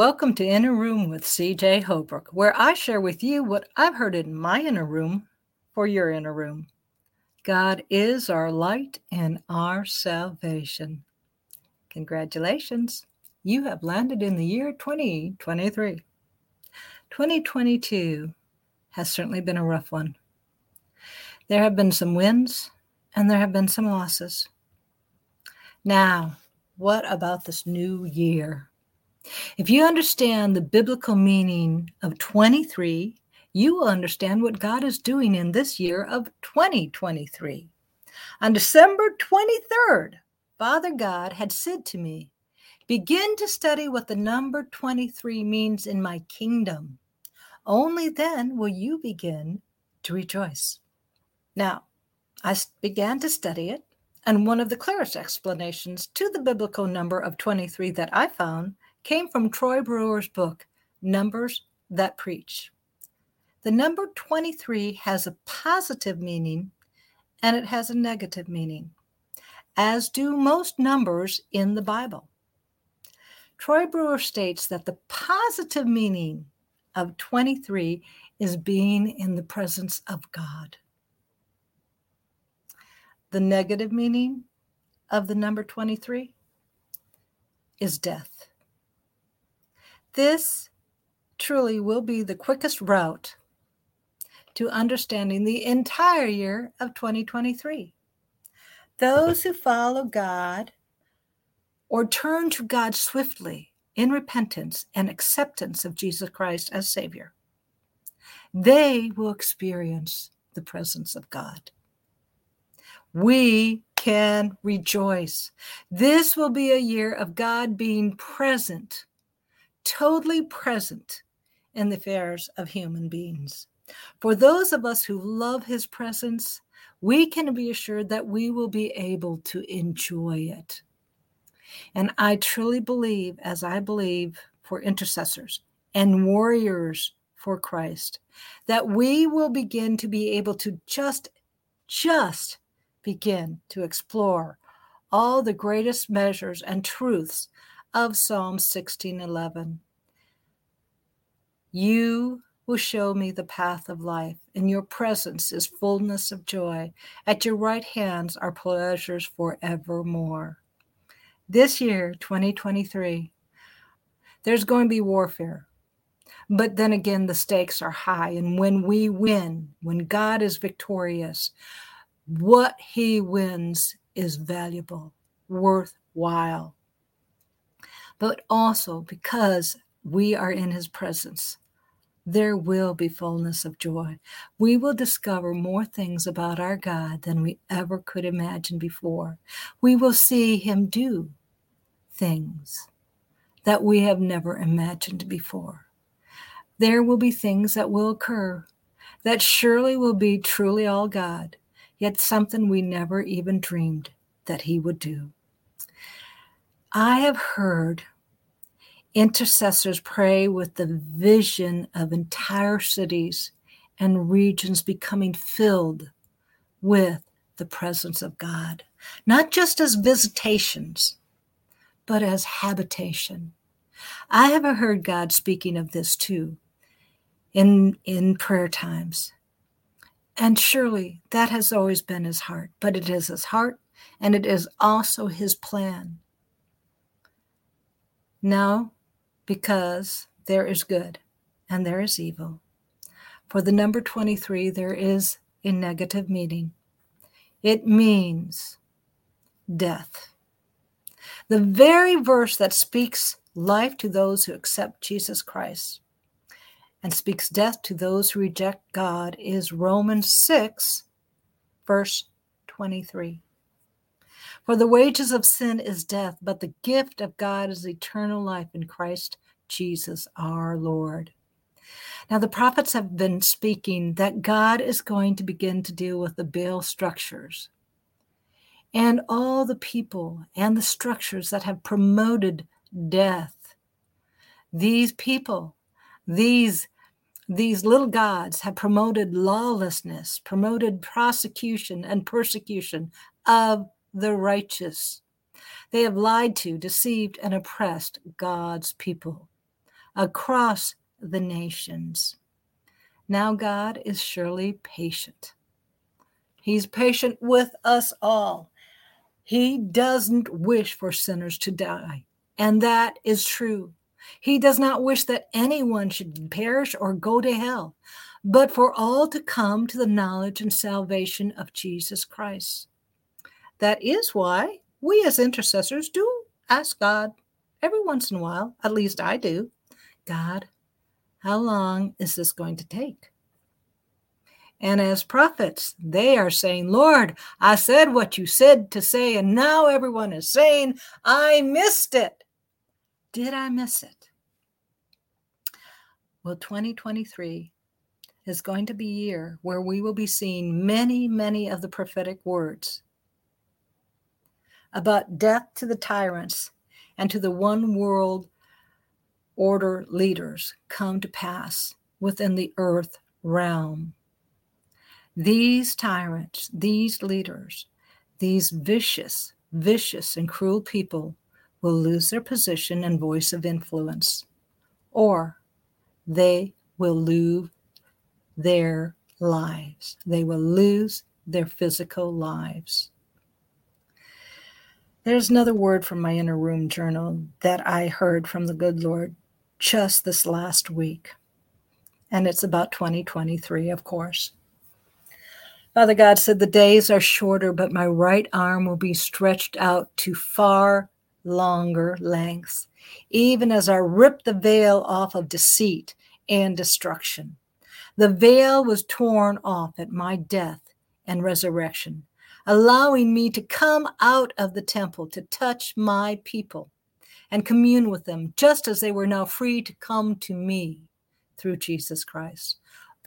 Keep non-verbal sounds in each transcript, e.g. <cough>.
Welcome to Inner Room with CJ Holbrook, where I share with you what I've heard in my inner room for your inner room. God is our light and our salvation. Congratulations, you have landed in the year 2023. 2022 has certainly been a rough one. There have been some wins and there have been some losses. Now, what about this new year? If you understand the biblical meaning of 23, you will understand what God is doing in this year of 2023. On December 23rd, Father God had said to me, Begin to study what the number 23 means in my kingdom. Only then will you begin to rejoice. Now, I began to study it, and one of the clearest explanations to the biblical number of 23 that I found came from Troy Brewer's book, Numbers That Preach. The number 23 has a positive meaning and it has a negative meaning, as do most numbers in the Bible. Troy Brewer states that the positive meaning of 23 is being in the presence of God. The negative meaning of the number 23 is death. This truly will be the quickest route to understanding the entire year of 2023. Those who follow God or turn to God swiftly in repentance and acceptance of Jesus Christ as Savior, they will experience the presence of God. We can rejoice. This will be a year of God being present totally present in the affairs of human beings. For those of us who love his presence, we can be assured that we will be able to enjoy it. And I truly believe, as I believe for intercessors and warriors for Christ, that we will begin to be able to just, just begin to explore all the greatest measures and truths of Psalm 16:11. You will show me the path of life. In your presence is fullness of joy. At your right hands are pleasures forevermore. This year, 2023, there's going to be warfare. But then again, the stakes are high. And when we win, when God is victorious, what he wins is valuable, worthwhile but also because we are in his presence. There will be fullness of joy. We will discover more things about our God than we ever could imagine before. We will see him do things that we have never imagined before. There will be things that will occur that surely will be truly all God, yet something we never even dreamed that he would do. I have heard intercessors pray with the vision of entire cities and regions becoming filled with the presence of God, not just as visitations, but as habitation. I have heard God speaking of this too in, in prayer times. And surely that has always been his heart, but it is his heart and it is also his plan. Now, because there is good and there is evil. For the number 23, there is a negative meaning. It means death. The very verse that speaks life to those who accept Jesus Christ and speaks death to those who reject God is Romans 6, verse 23. For the wages of sin is death, but the gift of God is eternal life in Christ Jesus our Lord. Now, the prophets have been speaking that God is going to begin to deal with the Baal structures and all the people and the structures that have promoted death. These people, these these little gods have promoted lawlessness, promoted prosecution and persecution of the righteous. They have lied to, deceived, and oppressed God's people. across the nations. Now, God is surely patient. He's patient with us all. He doesn't wish for sinners to die, and that is true. He does not wish that anyone should perish or go to hell, but for all to come to the knowledge and salvation of Jesus Christ. That is why we as intercessors do ask God every once in a while, at least I do, God, how long is this going to take? And as prophets, they are saying, Lord, I said what you said to say, and now everyone is saying, I missed it. Did I miss it? Well, 2023 is going to be a year where we will be seeing many, many of the prophetic words about death to the tyrants and to the one world order leaders come to pass within the earth realm. These tyrants, these leaders, these vicious, vicious, and cruel people will lose their position and voice of influence, or they will lose their lives. They will lose their physical lives. There's another word from my inner room journal that I heard from the good Lord just this last week. And it's about 2023, of course. Father God said, The days are shorter, but my right arm will be stretched out to far longer lengths, even as I rip the veil off of deceit and destruction. The veil was torn off at my death and resurrection allowing me to come out of the temple to touch my people and commune with them, just as they were now free to come to me through Jesus Christ.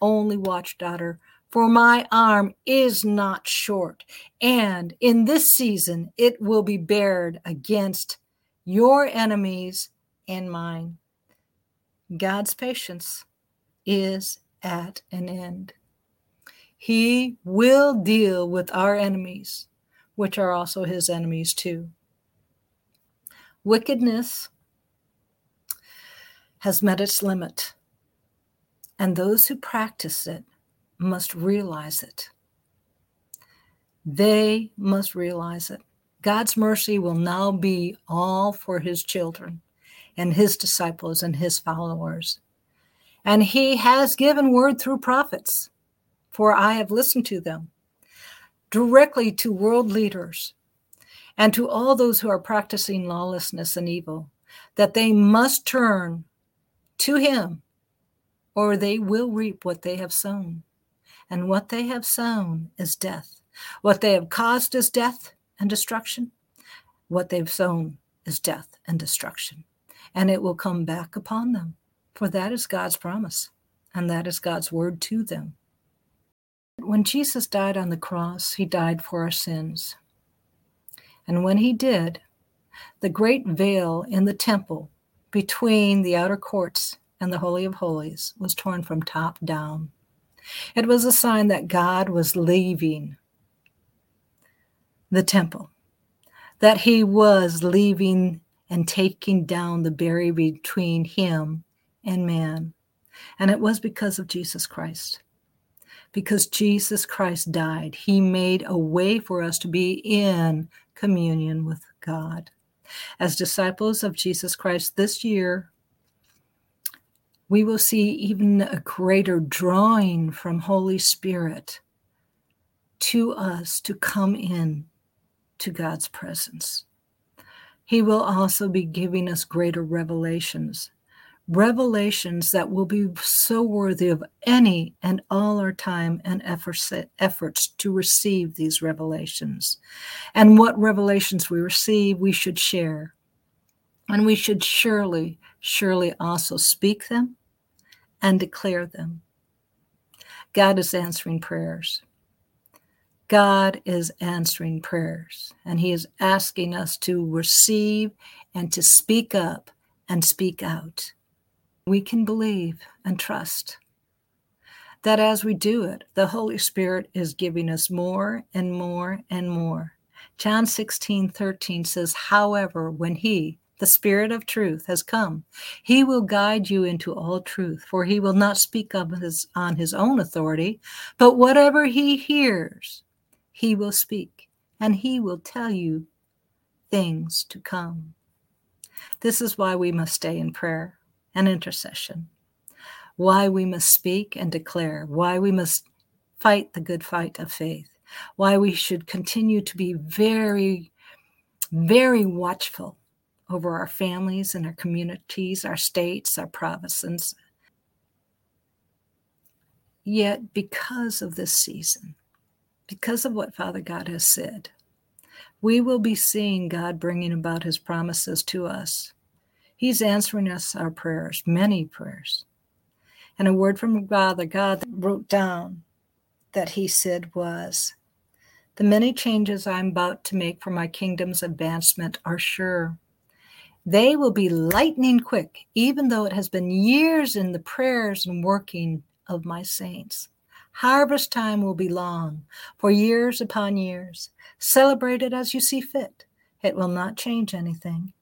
Only watch, daughter, for my arm is not short, and in this season it will be bared against your enemies and mine. God's patience is at an end. He will deal with our enemies, which are also his enemies too. Wickedness has met its limit, and those who practice it must realize it. They must realize it. God's mercy will now be all for his children and his disciples and his followers. And he has given word through prophets for I have listened to them, directly to world leaders and to all those who are practicing lawlessness and evil, that they must turn to Him or they will reap what they have sown. And what they have sown is death. What they have caused is death and destruction. What they've sown is death and destruction. And it will come back upon them, for that is God's promise, and that is God's word to them. When Jesus died on the cross, he died for our sins. And when he did, the great veil in the temple between the outer courts and the Holy of Holies was torn from top down. It was a sign that God was leaving the temple, that he was leaving and taking down the barrier between him and man. And it was because of Jesus Christ because Jesus Christ died. He made a way for us to be in communion with God. As disciples of Jesus Christ this year, we will see even a greater drawing from Holy Spirit to us to come in to God's presence. He will also be giving us greater revelations revelations that will be so worthy of any and all our time and efforts, to receive these revelations. And what revelations we receive, we should share. And we should surely, surely also speak them and declare them. God is answering prayers. God is answering prayers, and He is asking us to receive and to speak up and speak out we can believe and trust that as we do it, the Holy Spirit is giving us more and more and more. John 16, 13 says, However, when He, the Spirit of truth, has come. He will guide you into all truth, for he will not speak of his on his own authority, but whatever he hears, he will speak, and he will tell you things to come. This is why we must stay in prayer and intercession, why we must speak and declare, why we must fight the good fight of faith, why we should continue to be very, very watchful over our families and our communities, our states, our provinces. Yet, because of this season, because of what Father God has said, we will be seeing God bringing about his promises to us. He's answering us our prayers, many prayers. And a word from God that wrote down that he said was, The many changes I'm about to make for my kingdom's advancement are sure. They will be lightning quick, even though it has been years in the prayers and working of my saints. Harvest time will be long, for years upon years. Celebrate it as you see fit. It will not change anything.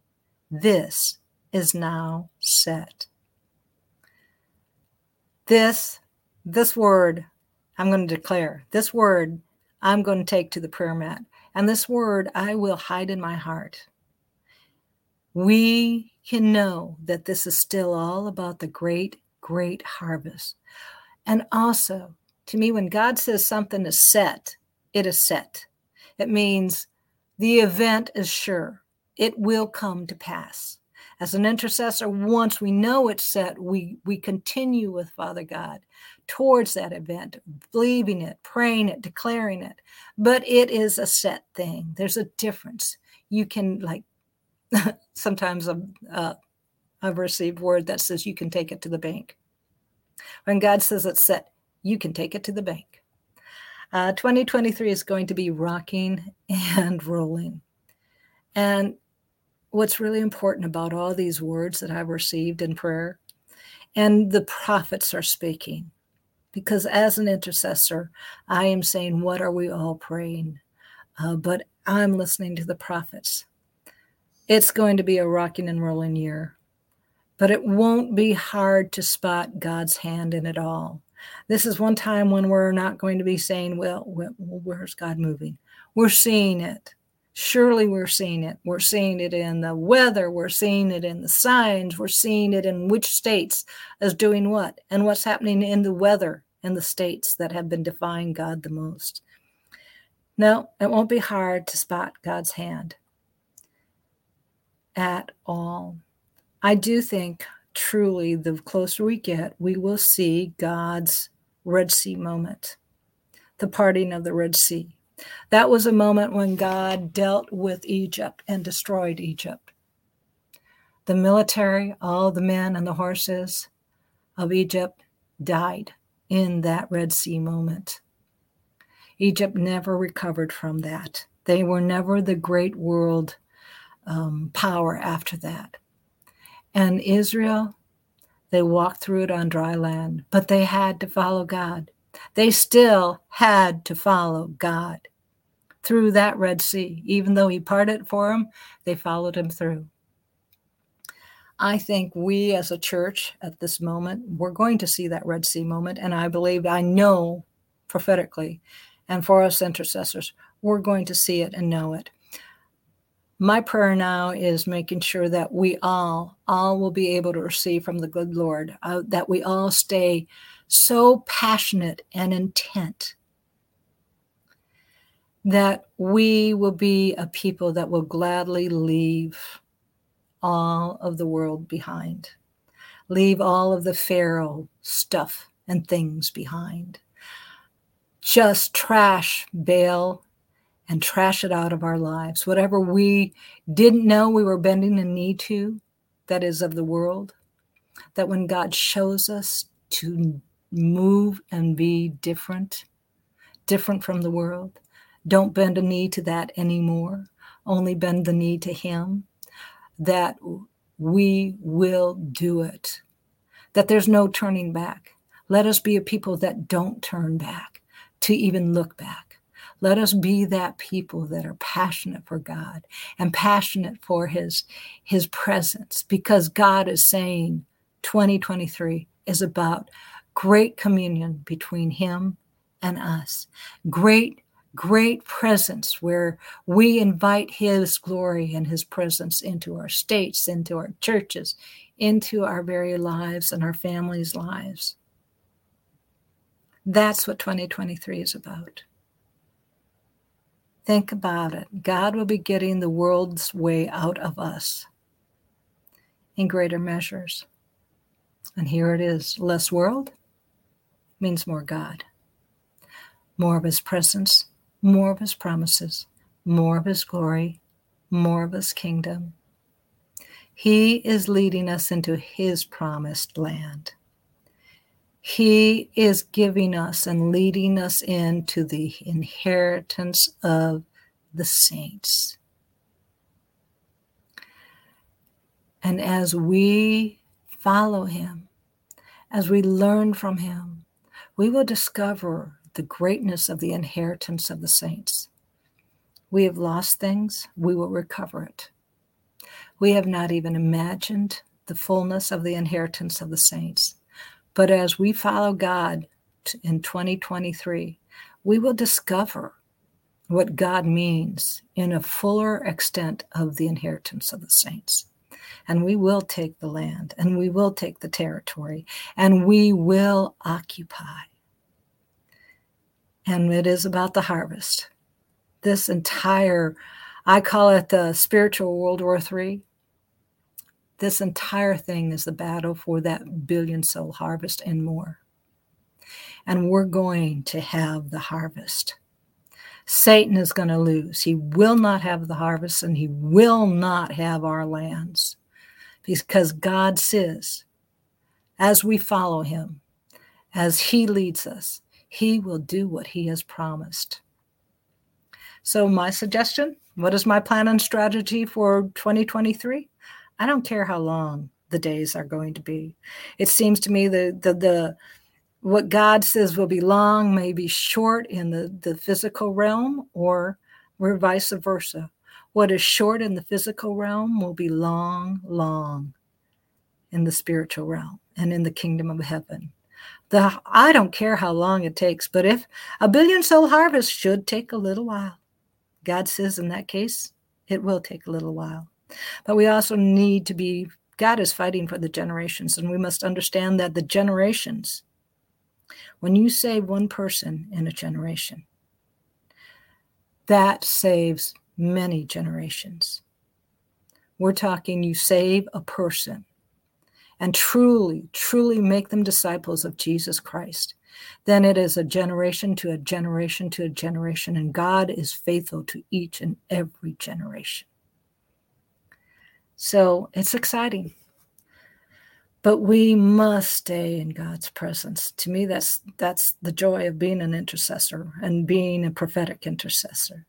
This is now set. This, this word, I'm going to declare. This word, I'm going to take to the prayer mat. And this word, I will hide in my heart. We can know that this is still all about the great, great harvest. And also, to me, when God says something is set, it is set. It means the event is sure, it will come to pass. As an intercessor, once we know it's set, we, we continue with Father God towards that event, believing it, praying it, declaring it. But it is a set thing. There's a difference. You can, like, <laughs> sometimes I've received word that says you can take it to the bank. When God says it's set, you can take it to the bank. Uh, 2023 is going to be rocking and rolling. And what's really important about all these words that I've received in prayer, and the prophets are speaking, because as an intercessor, I am saying, What are we all praying? Uh, but I'm listening to the prophets. It's going to be a rocking and rolling year, but it won't be hard to spot God's hand in it all. This is one time when we're not going to be saying, well, where's God moving? We're seeing it. Surely we're seeing it. We're seeing it in the weather. We're seeing it in the signs. We're seeing it in which states is doing what and what's happening in the weather in the states that have been defying God the most. No, it won't be hard to spot God's hand at all. I do think truly, the closer we get, we will see God's Red Sea moment, the parting of the Red Sea. That was a moment when God dealt with Egypt and destroyed Egypt. The military, all the men and the horses of Egypt died in that Red Sea moment. Egypt never recovered from that. They were never the great world um, power after that. And Israel, they walked through it on dry land, but they had to follow God. They still had to follow God through that Red Sea. Even though He parted for them, they followed Him through. I think we as a church at this moment, we're going to see that Red Sea moment. And I believe, I know prophetically, and for us intercessors, we're going to see it and know it my prayer now is making sure that we all all will be able to receive from the good lord uh, that we all stay so passionate and intent that we will be a people that will gladly leave all of the world behind leave all of the pharaoh stuff and things behind just trash baal and trash it out of our lives. Whatever we didn't know we were bending the knee to, that is of the world, that when God shows us to move and be different, different from the world, don't bend a knee to that anymore. Only bend the knee to Him, that we will do it, that there's no turning back. Let us be a people that don't turn back to even look back Let us be that people that are passionate for God and passionate for his his presence because God is saying 2023 is about great communion between him and us. Great great presence where we invite his glory and his presence into our states, into our churches, into our very lives and our families' lives. That's what 2023 is about. Think about it. God will be getting the world's way out of us in greater measures. And here it is less world means more God, more of His presence, more of His promises, more of His glory, more of His kingdom. He is leading us into His promised land. He is giving us and leading us into the inheritance of the saints. And as we follow him, as we learn from him, we will discover the greatness of the inheritance of the saints. We have lost things, we will recover it. We have not even imagined the fullness of the inheritance of the saints. But as we follow God in 2023, we will discover what God means in a fuller extent of the inheritance of the saints. And we will take the land and we will take the territory and we will occupy. And it is about the harvest. This entire, I call it the spiritual World War III. This entire thing is the battle for that billion soul harvest and more. And we're going to have the harvest. Satan is going to lose. He will not have the harvest and he will not have our lands because God says, as we follow him, as he leads us, he will do what he has promised. So, my suggestion what is my plan and strategy for 2023? I don't care how long the days are going to be. It seems to me that the, the what God says will be long may be short in the, the physical realm or, or vice versa. What is short in the physical realm will be long, long in the spiritual realm and in the kingdom of heaven. The, I don't care how long it takes, but if a billion soul harvest should take a little while, God says in that case, it will take a little while. But we also need to be, God is fighting for the generations, and we must understand that the generations, when you save one person in a generation, that saves many generations. We're talking you save a person and truly, truly make them disciples of Jesus Christ. Then it is a generation to a generation to a generation, and God is faithful to each and every generation. So it's exciting. But we must stay in God's presence. To me, that's that's the joy of being an intercessor and being a prophetic intercessor.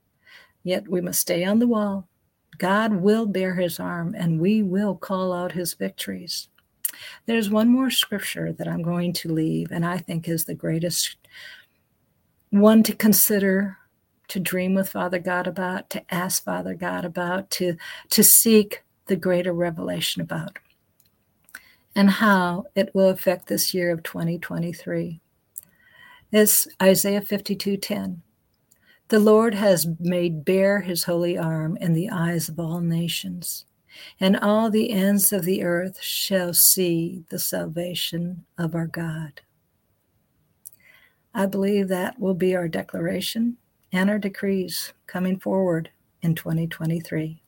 Yet we must stay on the wall. God will bear his arm and we will call out his victories. There's one more scripture that I'm going to leave, and I think is the greatest one to consider, to dream with Father God about, to ask Father God about, to, to seek the greater revelation about and how it will affect this year of 2023 is Isaiah 52:10. The Lord has made bare his holy arm in the eyes of all nations, and all the ends of the earth shall see the salvation of our God. I believe that will be our declaration and our decrees coming forward in 2023.